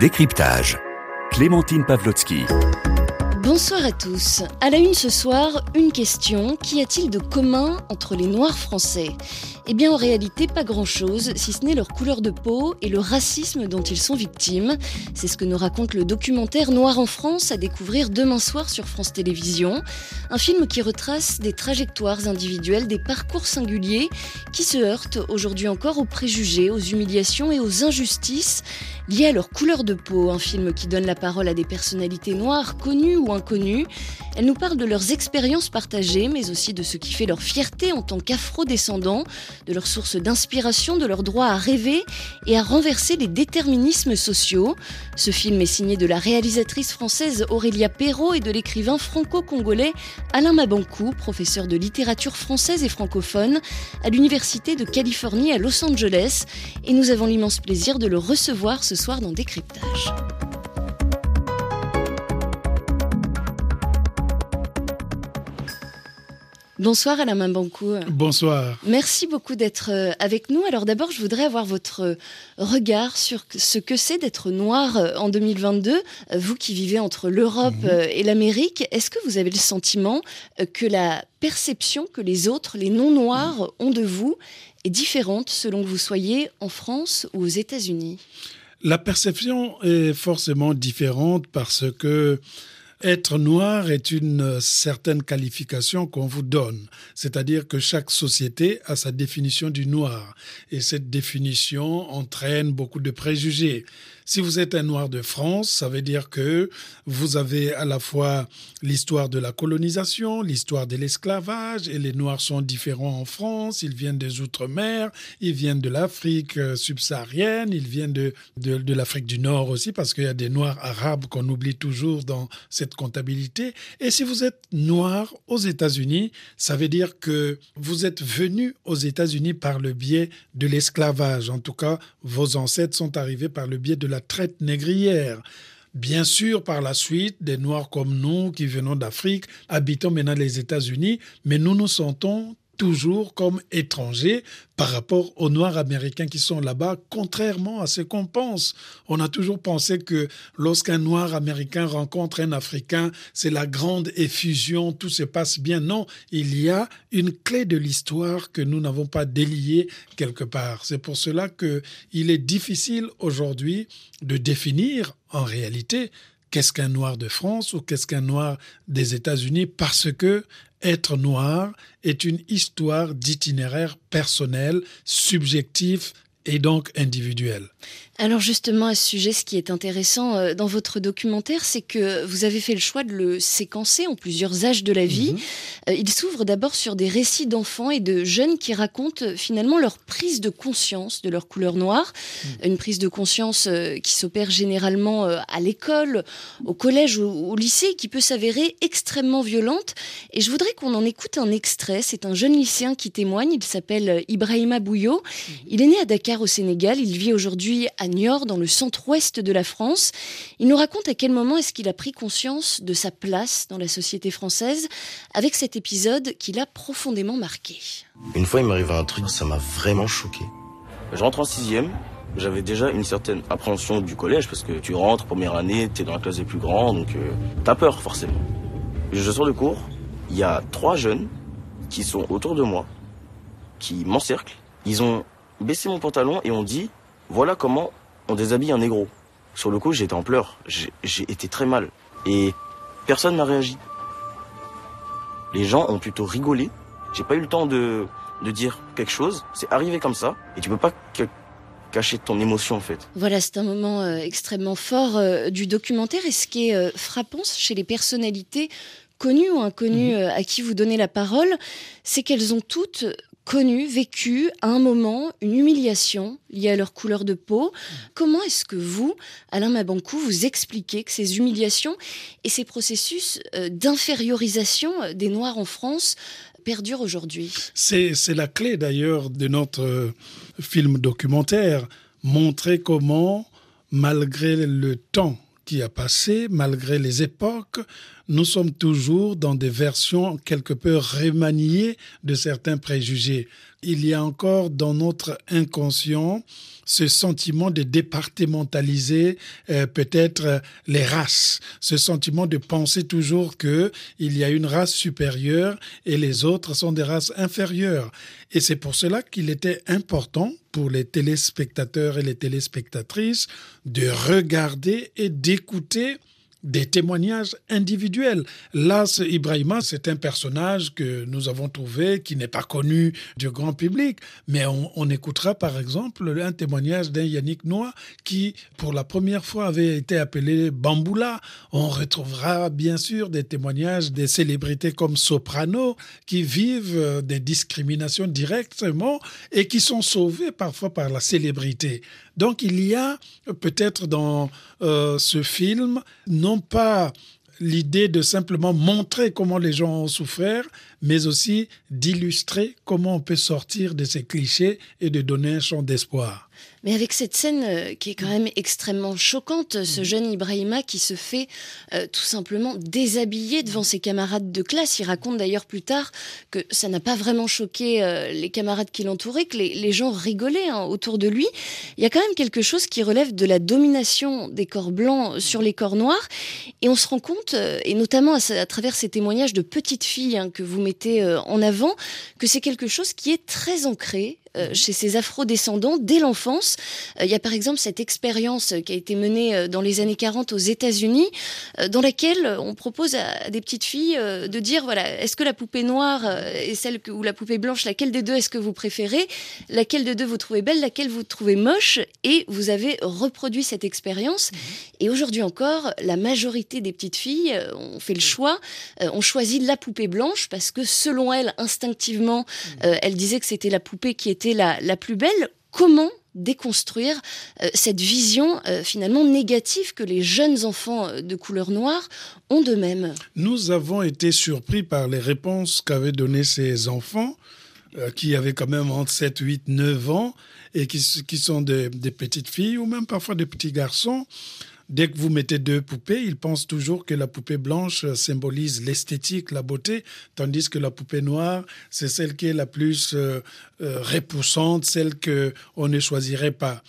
Décryptage. Clémentine Pavlotsky. Bonsoir à tous. À la une ce soir, une question. Qu'y a-t-il de commun entre les Noirs français? Eh bien en réalité pas grand-chose, si ce n'est leur couleur de peau et le racisme dont ils sont victimes. C'est ce que nous raconte le documentaire Noir en France à découvrir demain soir sur France Télévisions. Un film qui retrace des trajectoires individuelles, des parcours singuliers qui se heurtent aujourd'hui encore aux préjugés, aux humiliations et aux injustices liées à leur couleur de peau. Un film qui donne la parole à des personnalités noires connues ou inconnues. Elle nous parle de leurs expériences partagées, mais aussi de ce qui fait leur fierté en tant qu'afro-descendants, de leurs sources d'inspiration, de leur droit à rêver et à renverser les déterminismes sociaux. Ce film est signé de la réalisatrice française Aurélia Perrault et de l'écrivain franco-congolais Alain Mabankou, professeur de littérature française et francophone à l'Université de Californie à Los Angeles. Et nous avons l'immense plaisir de le recevoir ce soir dans Décryptage. Bonsoir Alain Mambankou. Bonsoir. Merci beaucoup d'être euh, avec nous. Alors d'abord, je voudrais avoir votre euh, regard sur ce que c'est d'être noir euh, en 2022. Vous qui vivez entre l'Europe mmh. et l'Amérique, est-ce que vous avez le sentiment que la perception que les autres, les non-noirs, ont de vous est différente selon que vous soyez en France ou aux États-Unis? La perception est forcément différente parce que être noir est une certaine qualification qu'on vous donne, c'est-à-dire que chaque société a sa définition du noir, et cette définition entraîne beaucoup de préjugés. Si vous êtes un noir de France, ça veut dire que vous avez à la fois l'histoire de la colonisation, l'histoire de l'esclavage, et les noirs sont différents en France, ils viennent des Outre-mer, ils viennent de l'Afrique subsaharienne, ils viennent de, de, de l'Afrique du Nord aussi, parce qu'il y a des noirs arabes qu'on oublie toujours dans cette comptabilité. Et si vous êtes noir aux États-Unis, ça veut dire que vous êtes venu aux États-Unis par le biais de l'esclavage. En tout cas, vos ancêtres sont arrivés par le biais de la traite négrière. Bien sûr, par la suite, des Noirs comme nous, qui venons d'Afrique, habitons maintenant les États-Unis, mais nous nous sentons toujours comme étrangers par rapport aux Noirs américains qui sont là-bas, contrairement à ce qu'on pense. On a toujours pensé que lorsqu'un Noir américain rencontre un Africain, c'est la grande effusion, tout se passe bien. Non, il y a une clé de l'histoire que nous n'avons pas déliée quelque part. C'est pour cela qu'il est difficile aujourd'hui de définir en réalité qu'est-ce qu'un noir de France ou qu'est-ce qu'un noir des États-Unis parce que être noir est une histoire d'itinéraire personnel, subjectif et donc individuel. Alors justement, à ce sujet, ce qui est intéressant euh, dans votre documentaire, c'est que vous avez fait le choix de le séquencer en plusieurs âges de la vie. Mhm. Euh, il s'ouvre d'abord sur des récits d'enfants et de jeunes qui racontent euh, finalement leur prise de conscience de leur couleur noire, mhm. une prise de conscience qui s'opère généralement à l'école, au collège ou au lycée, qui peut s'avérer extrêmement violente. Et je voudrais qu'on en écoute un extrait. C'est un jeune lycéen qui témoigne. Il s'appelle Ibrahima Bouyo. Mhm. Il est né à Dakar au Sénégal. Il vit aujourd'hui à Niort, dans le centre-ouest de la France. Il nous raconte à quel moment est-ce qu'il a pris conscience de sa place dans la société française avec cet épisode qui l'a profondément marqué. Une fois, il m'arrive un truc, ça m'a vraiment choqué. Je rentre en sixième, j'avais déjà une certaine appréhension du collège parce que tu rentres, première année, tu es dans la classe des plus grands, donc tu euh, t'as peur forcément. Je sors de cours, il y a trois jeunes qui sont autour de moi, qui m'encerclent. Ils ont baissé mon pantalon et ont dit voilà comment on déshabille un négro. Sur le coup, j'étais en pleurs. J'ai été très mal. Et personne n'a réagi. Les gens ont plutôt rigolé. J'ai pas eu le temps de, de dire quelque chose. C'est arrivé comme ça. Et tu peux pas cacher ton émotion en fait. Voilà, c'est un moment euh, extrêmement fort euh, du documentaire. Et ce qui est euh, frappant chez les personnalités connues ou inconnues mhm. à qui vous donnez la parole, c'est qu'elles ont toutes connu, vécu à un moment une humiliation liée à leur couleur de peau. Comment est-ce que vous, Alain Mabankou, vous expliquez que ces humiliations et ces processus euh, d'infériorisation des Noirs en France perdurent aujourd'hui? C'est la clé d'ailleurs de notre euh, film documentaire, montrer comment, malgré le temps qui a passé, malgré les époques, nous sommes toujours dans des versions quelque peu remaniées de certains préjugés. Il y a encore dans notre inconscient ce sentiment de départementaliser euh, peut-être les races, ce sentiment de penser toujours que il y a une race supérieure et les autres sont des races inférieures. Et c'est pour cela qu'il était important pour les téléspectateurs et les téléspectatrices de regarder et d'écouter des témoignages individuels. Là, Ibrahima, c'est un personnage que nous avons trouvé qui n'est pas connu du grand public, mais on, écoutera par exemple un témoignage d'un Yannick Noah qui, pour la première fois, avait été appelé Bamboula. On retrouvera bien sûr des témoignages des célébrités comme Soprano qui vivent des discriminations directement et qui sont sauvées parfois par la célébrité. Donc il y a peut-être dans euh, ce film non pas l'idée de simplement montrer comment les gens ont souffert, mais aussi d'illustrer comment on peut sortir de ces clichés et de donner un champ d'espoir. Mais avec cette scène euh, qui est quand même extrêmement choquante, ce mhm. jeune Ibrahima qui se fait euh, tout simplement déshabiller devant ses camarades de classe. Il raconte d'ailleurs plus tard que ça n'a pas vraiment choqué euh, les camarades qui l'entouraient, que les, gens rigolaient hein, autour de lui. Il y a quand même quelque chose qui relève de la domination des corps blancs sur les corps noirs. Et on se rend compte, et notamment à, travers ces témoignages de petites filles hein, que vous mettez en avant, que c'est quelque chose qui est très ancré chez ces afro-descendants dès l'enfance. Euh, il y a par exemple cette expérience qui a été menée euh, dans les années 40 aux États-Unis, dans laquelle on propose à des petites filles de dire voilà, est-ce que la poupée noire est celle que, ou la poupée blanche, laquelle des deux est-ce que vous préférez, laquelle des deux vous trouvez belle, laquelle vous trouvez moche, et vous avez reproduit cette expérience. Mhm. Et aujourd'hui encore, la majorité des petites filles ont fait le choix, ont choisi la poupée blanche parce que selon elles, instinctivement, mhm. elles disaient que c'était la poupée qui était la, plus belle. Comment déconstruire euh, cette vision euh, finalement négative que les jeunes enfants euh, de couleur noire ont d'eux-mêmes? Nous avons été surpris par les réponses qu'avaient données ces enfants qui avaient quand même entre 7, 8, 9 ans et qui, sont des, petites filles ou même parfois des petits garçons Dès que vous mettez deux poupées, ils pensent toujours que la poupée blanche symbolise l'esthétique, la beauté, tandis que la poupée noire, c'est celle qui est la plus euh, euh, repoussante, celle que on ne choisirait pas.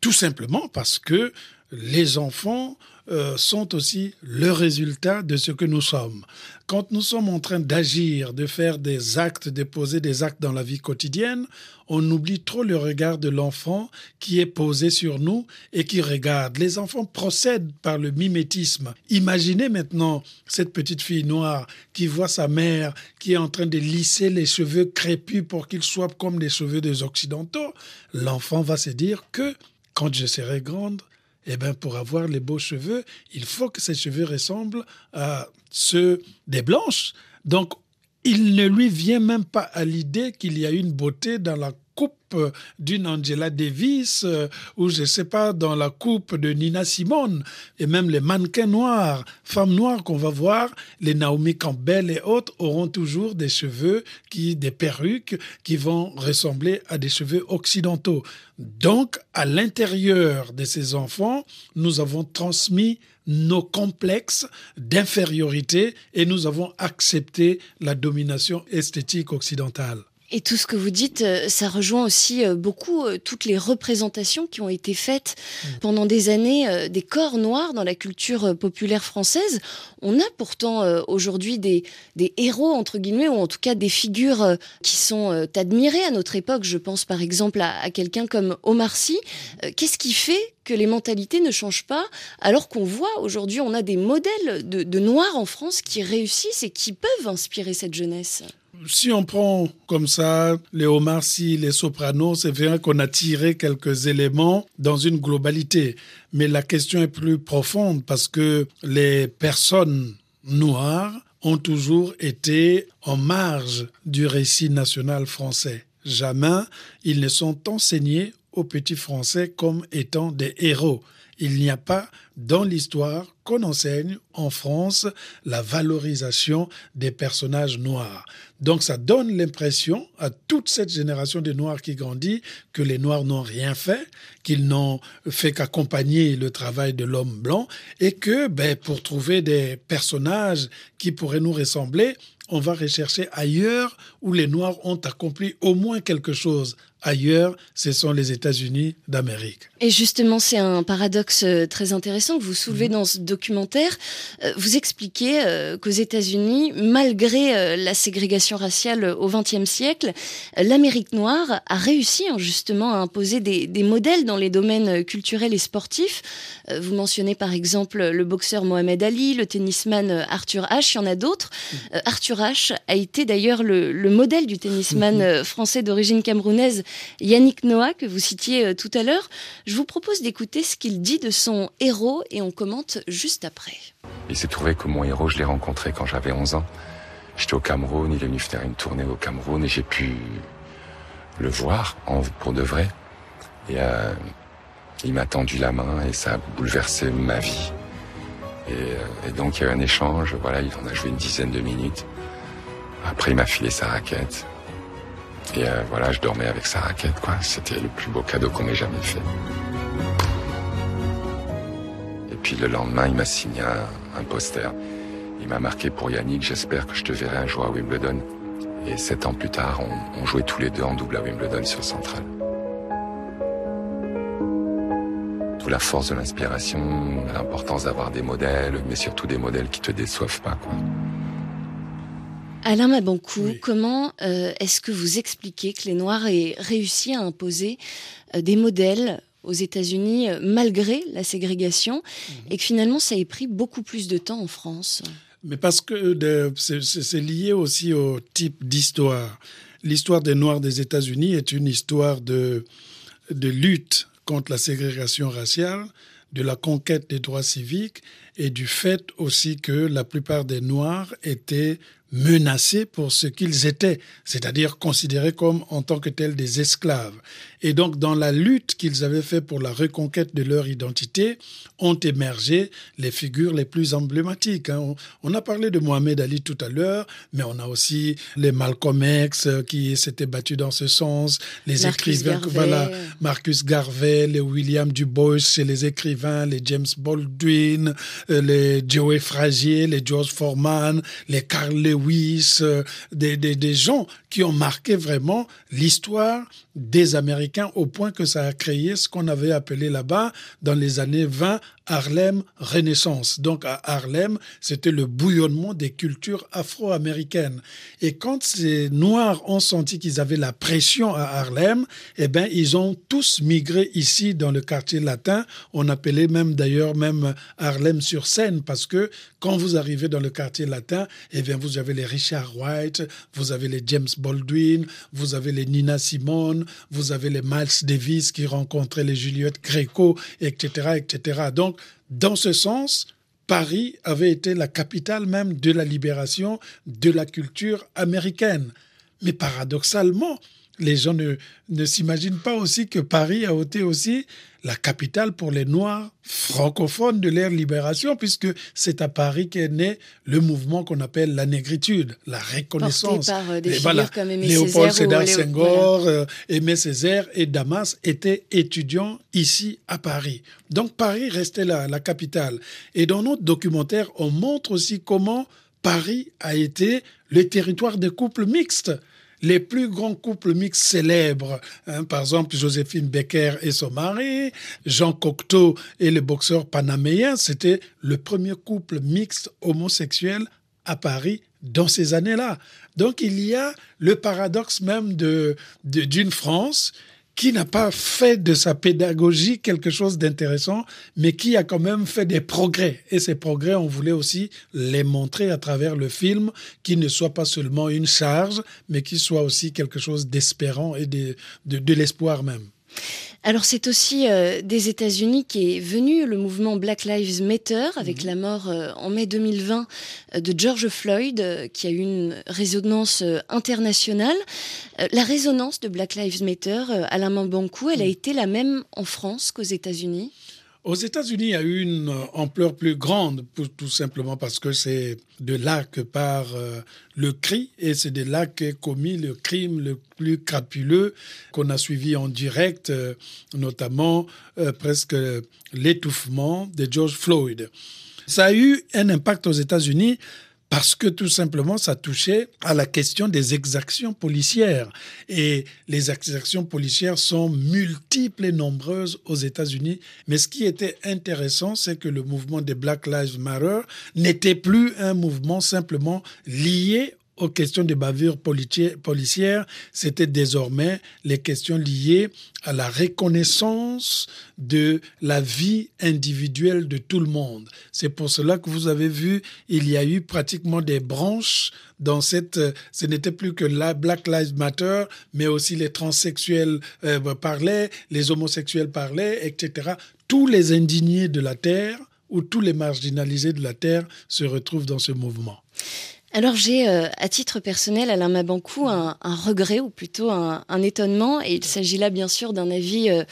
Tout simplement parce que les enfants euh, sont aussi le résultat de ce que nous sommes. Quand nous sommes en train d'agir, de faire des actes, de poser des actes dans la vie quotidienne, on oublie trop le regard de l'enfant qui est posé sur nous et qui regarde. Les enfants procèdent par le mimétisme. Imaginez maintenant cette petite fille noire qui voit sa mère qui est en train de lisser les cheveux crépus pour qu'ils soient comme les cheveux des Occidentaux. L'enfant va se dire que quand je serai grande, eh bien, pour avoir les beaux cheveux, il faut que ces cheveux ressemblent à ceux des blanches. Donc, il ne lui vient même pas à l'idée qu'il y a une beauté dans la coupe d'une Angela Davis euh, ou je ne sais pas dans la coupe de Nina Simone et même les mannequins noirs, femmes noires qu'on va voir, les Naomi Campbell et autres auront toujours des cheveux qui des perruques qui vont ressembler à des cheveux occidentaux. Donc à l'intérieur de ces enfants, nous avons transmis nos complexes d'infériorité et nous avons accepté la domination esthétique occidentale. Et tout ce que vous dites, euh, ça rejoint aussi euh, beaucoup euh, toutes les représentations qui ont été faites mm. pendant des années des corps noirs dans la culture populaire française. On a pourtant aujourd'hui des, des, héros, entre guillemets, ou en tout cas des figures qui sont admirées à notre époque. Je pense par exemple à, quelqu'un comme Omar Sy. Qu'est-ce qui fait que les mentalités ne changent pas alors qu'on voit aujourd'hui, on a des modèles de, de noirs en France qui réussissent et qui peuvent inspirer cette jeunesse? Si on prend comme ça les Omar les Sopranos, c'est vrai qu'on a tiré quelques éléments dans une globalité. Mais la question est plus profonde parce que les personnes noires ont toujours été en marge du récit national français. Jamais ils ne sont enseignés aux petits Français comme étant des héros. Il n'y a pas dans l'histoire qu'on enseigne en France la valorisation des personnages noirs. Donc ça donne l'impression à toute cette génération de Noirs qui grandit que les Noirs n'ont rien fait, qu'ils n'ont fait qu'accompagner le travail de l'homme blanc et que ben, pour trouver des personnages qui pourraient nous ressembler, on va rechercher ailleurs où les Noirs ont accompli au moins quelque chose ailleurs, ce sont les États-Unis d'Amérique. Et justement, c'est un paradoxe euh, très intéressant que vous soulevez mhm. dans ce documentaire. Euh, vous expliquez euh, qu'aux États-Unis, malgré la ségrégation raciale au XXe siècle, l'Amérique noire a réussi hein, justement à imposer des, modèles dans les domaines culturels et sportifs. Vous mentionnez par exemple le boxeur Mohamed Ali, le tennisman Arthur Ashe, il y en a d'autres. Mhm. Arthur Ashe a été d'ailleurs le, le modèle du tennisman mhm. français d'origine camerounaise Yannick Noah, que vous citiez euh, tout à l'heure. Je vous propose d'écouter ce qu'il dit de son héros et on commente juste après. Il s'est trouvé que mon héros, je l'ai rencontré quand j'avais 11 ans. J'étais au Cameroun, il est venu faire une tournée au Cameroun et j'ai pu le voir pour de vrai. Et euh, il m'a tendu la main et ça a bouleversé ma vie. Et, euh, et, donc il y a eu un échange, voilà, il en a joué une dizaine de minutes. Après il m'a filé sa raquette. Et euh, voilà, je dormais avec sa raquette, quoi. C'était le plus beau cadeau qu'on ait jamais fait. Et puis le lendemain, il m'a signé un, poster. Il m'a marqué pour Yannick, j'espère que je te verrai un jour à Wimbledon. Et sept ans plus tard, on, jouait tous les deux en double à Wimbledon sur Central. Toute la force de l'inspiration, l'importance d'avoir des modèles, mais surtout des modèles qui te déçoivent pas, quoi. Alain Mabancou, comment euh, est-ce que vous expliquez que les Noirs aient réussi à imposer euh, des modèles aux États-Unis euh, malgré la ségrégation mhm. et que finalement ça ait pris beaucoup plus de temps en France? Mais parce que c'est lié aussi au type d'histoire. L'histoire des Noirs des États-Unis est une histoire de, lutte contre la ségrégation raciale, de la conquête des droits civiques et du fait aussi que la plupart des Noirs étaient menacés pour ce qu'ils étaient, c'est-à-dire considérés comme en tant que tels des esclaves. Et donc, dans la lutte qu'ils avaient fait pour la reconquête de leur identité, ont émergé les figures les plus emblématiques. Hein. On, a parlé de Mohamed Ali tout à l'heure, mais on a aussi les Malcolm X euh, qui s'étaient battus dans ce sens, les écrivains, voilà, Marcus Garvey, les William Du Bois les écrivains, les James Baldwin, euh, les Joey Frazier, les George Foreman, les Carl Lewis, euh, des, des, des gens qui ont marqué vraiment l'histoire des Américains au point que ça a créé ce qu'on avait appelé là-bas dans les années 20 Harlem Renaissance. Donc à Harlem, c'était le bouillonnement des cultures afro-américaines. Et quand ces Noirs ont senti qu'ils avaient la pression à Harlem, eh ben ils ont tous migré ici dans le quartier latin. On appelait même d'ailleurs même Harlem sur Seine parce que quand vous arrivez dans le quartier latin, eh bien vous avez les Richard White, vous avez les James Baldwin, vous avez les Nina Simone, vous avez les Miles Davis qui rencontraient les Juliette Gréco, etc., etc. Donc dans ce sens, Paris avait été la capitale même de la libération de la culture américaine. Mais paradoxalement, les gens ne, ne s'imaginent pas aussi que Paris a été aussi la capitale pour les Noirs francophones de l'ère libération, puisque c'est à Paris qu'est né le mouvement qu'on appelle la négritude, la reconnaissance. par euh, des et comme Aimé Léopold Sédar Senghor, euh, Aimé Césaire et Damas étaient étudiants ici à Paris. Donc Paris restait la, la capitale. Et dans notre documentaire, on montre aussi comment Paris a été le territoire des couples mixtes les plus grands couples mixtes célèbres, hein, par exemple Joséphine Becker et son mari, Jean Cocteau et le boxeur panaméen, c'était le premier couple mixte homosexuel à Paris dans ces années-là. Donc il y a le paradoxe même de, d'une France qui n'a pas fait de sa pédagogie quelque chose d'intéressant, mais qui a quand même fait des progrès. Et ces progrès, on voulait aussi les montrer à travers le film, qui ne soit pas seulement une charge, mais qui soit aussi quelque chose d'espérant et de, de, de l'espoir même. Alors c'est aussi euh, des États-Unis qui est venu le mouvement Black Lives Matter avec mhm. la mort euh, en mai 2020 euh, de George Floyd qui a eu une résonance internationale. la résonance de Black Lives Matter, Alain Mambankou, elle a mhm. été la même en France qu'aux États-Unis? Aux États-Unis, il y a eu une ampleur plus grande, tout simplement parce que c'est de là que part euh, le cri, et c'est de là qu'est commis le crime le plus crapuleux qu'on a suivi en direct, euh, notamment euh, presque l'étouffement de George Floyd. Ça a eu un impact aux États-Unis parce que tout simplement, ça touchait à la question des exactions policières. Et les exactions policières sont multiples et nombreuses aux États-Unis. Mais ce qui était intéressant, c'est que le mouvement des Black Lives Matter n'était plus un mouvement simplement lié aux questions de bavures policières, c'était désormais les questions liées à la reconnaissance de la vie individuelle de tout le monde. C'est pour cela que vous avez vu, il y a eu pratiquement des branches dans cette... Ce n'était plus que la Black Lives Matter, mais aussi les transsexuels euh, parlaient, les homosexuels parlaient, etc. Tous les indignés de la Terre ou tous les marginalisés de la Terre se retrouvent dans ce mouvement. Alors j'ai, euh, à titre personnel, Alain Mabankou, un, un regret ou plutôt un, étonnement, et il s'agit là bien sûr d'un avis euh,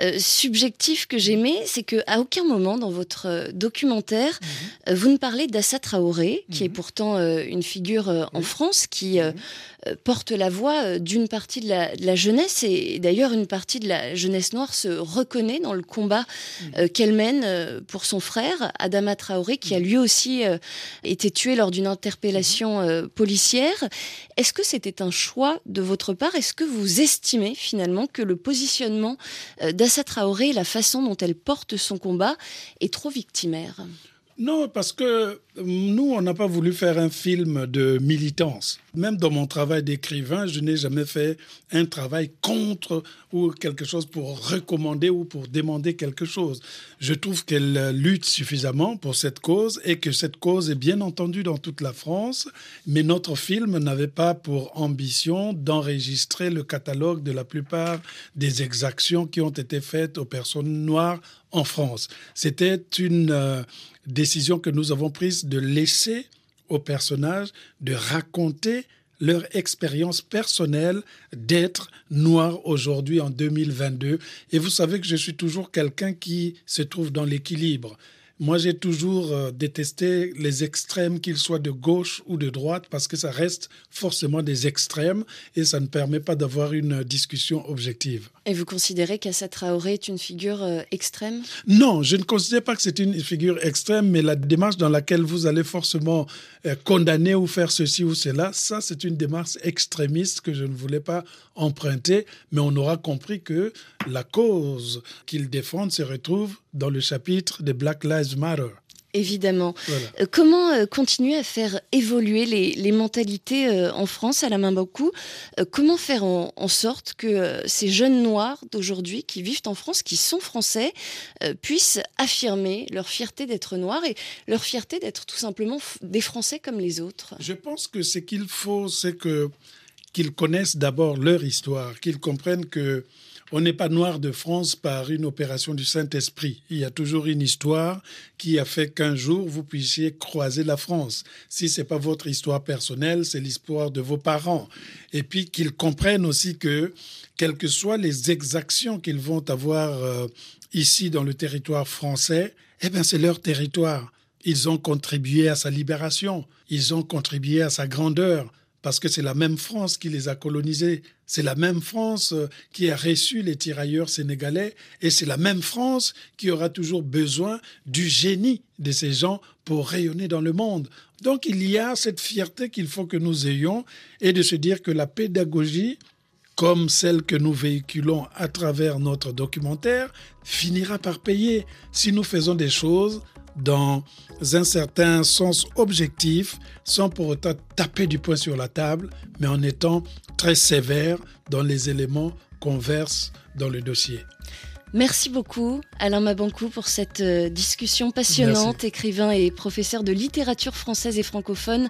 euh, subjectif que j'aimais, c'est qu'à aucun moment dans votre documentaire, mhm. vous ne parlez d'Assa Traoré, qui est mhm. pourtant une figure en France qui mhm. porte la voix d'une partie de la, jeunesse, et d'ailleurs une partie de la jeunesse noire se reconnaît dans le combat qu'elle mène pour son frère, Adama Traoré, qui a lui aussi été tué lors d'une interpellation euh, policière. Est-ce que c'était un choix de votre part? Est-ce que vous estimez finalement que le positionnement euh, d'Assa Traoré, la façon dont elle porte son combat, est trop victimaire? Non, parce que nous, on n'a pas voulu faire un film de militance. Même dans mon travail d'écrivain, je n'ai jamais fait un travail contre ou quelque chose pour recommander ou pour demander quelque chose. Je trouve qu'elle lutte suffisamment pour cette cause et que cette cause est bien entendue dans toute la France, mais notre film n'avait pas pour ambition d'enregistrer le catalogue de la plupart des exactions qui ont été faites aux personnes noires en France. C'était une euh, décision que nous avons prise de laisser aux personnages de raconter leur expérience personnelle d'être noir aujourd'hui en 2022. Et vous savez que je suis toujours quelqu'un qui se trouve dans l'équilibre. Moi, j'ai toujours euh, détesté les extrêmes, qu'ils soient de gauche ou de droite, parce que ça reste forcément des extrêmes et ça ne permet pas d'avoir une discussion objective. Et vous considérez qu'Assa Traoré est une figure euh, extrême? Non, je ne considère pas que c'est une figure extrême, mais la démarche dans laquelle vous allez forcément euh, condamner ou faire ceci ou cela, ça, c'est une démarche extrémiste que je ne voulais pas emprunter, mais on aura compris que la cause qu'ils défendent se retrouve dans le chapitre des Black Lives Matter. Évidemment. Euh, comment euh, continuer à faire évoluer les, mentalités euh, en France à la main beaucoup Comment faire en, sorte que ces jeunes noirs d'aujourd'hui qui vivent en France, qui sont français, puissent affirmer leur fierté d'être noirs et leur fierté d'être tout simplement des Français comme les autres? Je pense que ce qu'il faut, c'est que qu'ils connaissent d'abord leur histoire, qu'ils comprennent que on n'est pas noir de France par une opération du Saint-Esprit. Il y a toujours une histoire qui a fait qu'un jour vous puissiez croiser la France. Si c'est pas votre histoire personnelle, c'est l'histoire de vos parents. Et puis qu'ils comprennent aussi que, quelles que soient les exactions qu'ils vont avoir euh, ici dans le territoire français, eh bien c'est leur territoire. Ils ont contribué à sa libération, ils ont contribué à sa grandeur, parce que c'est la même France qui les a colonisés, c'est la même France euh, qui a reçu les tirailleurs sénégalais, et c'est la même France qui aura toujours besoin du génie de ces gens pour rayonner dans le monde. Donc il y a cette fierté qu'il faut que nous ayons, et de se dire que la pédagogie, comme celle que nous véhiculons à travers notre documentaire, finira par payer si nous faisons des choses dans un certain sens objectif, sans pour autant taper du poing sur la table, mais en étant très sévère dans les éléments qu'on verse dans le dossier. Merci beaucoup Alain Mabankou pour cette euh, discussion passionnante, Merci. écrivain et professeur de littérature française et francophone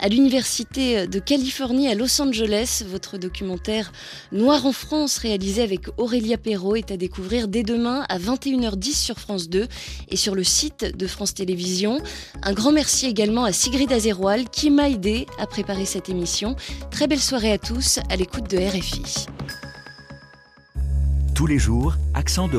à l'Université de Californie à Los Angeles. Votre documentaire Noir en France réalisé avec Aurélia Perrault est à découvrir dès demain à 21h10 sur France 2 et sur le site de France Télévisions. Un grand merci également à Sigrid Azeroual qui m'a aidé à préparer cette émission. Très belle soirée à tous à l'écoute de RFI. Tous les jours, accent de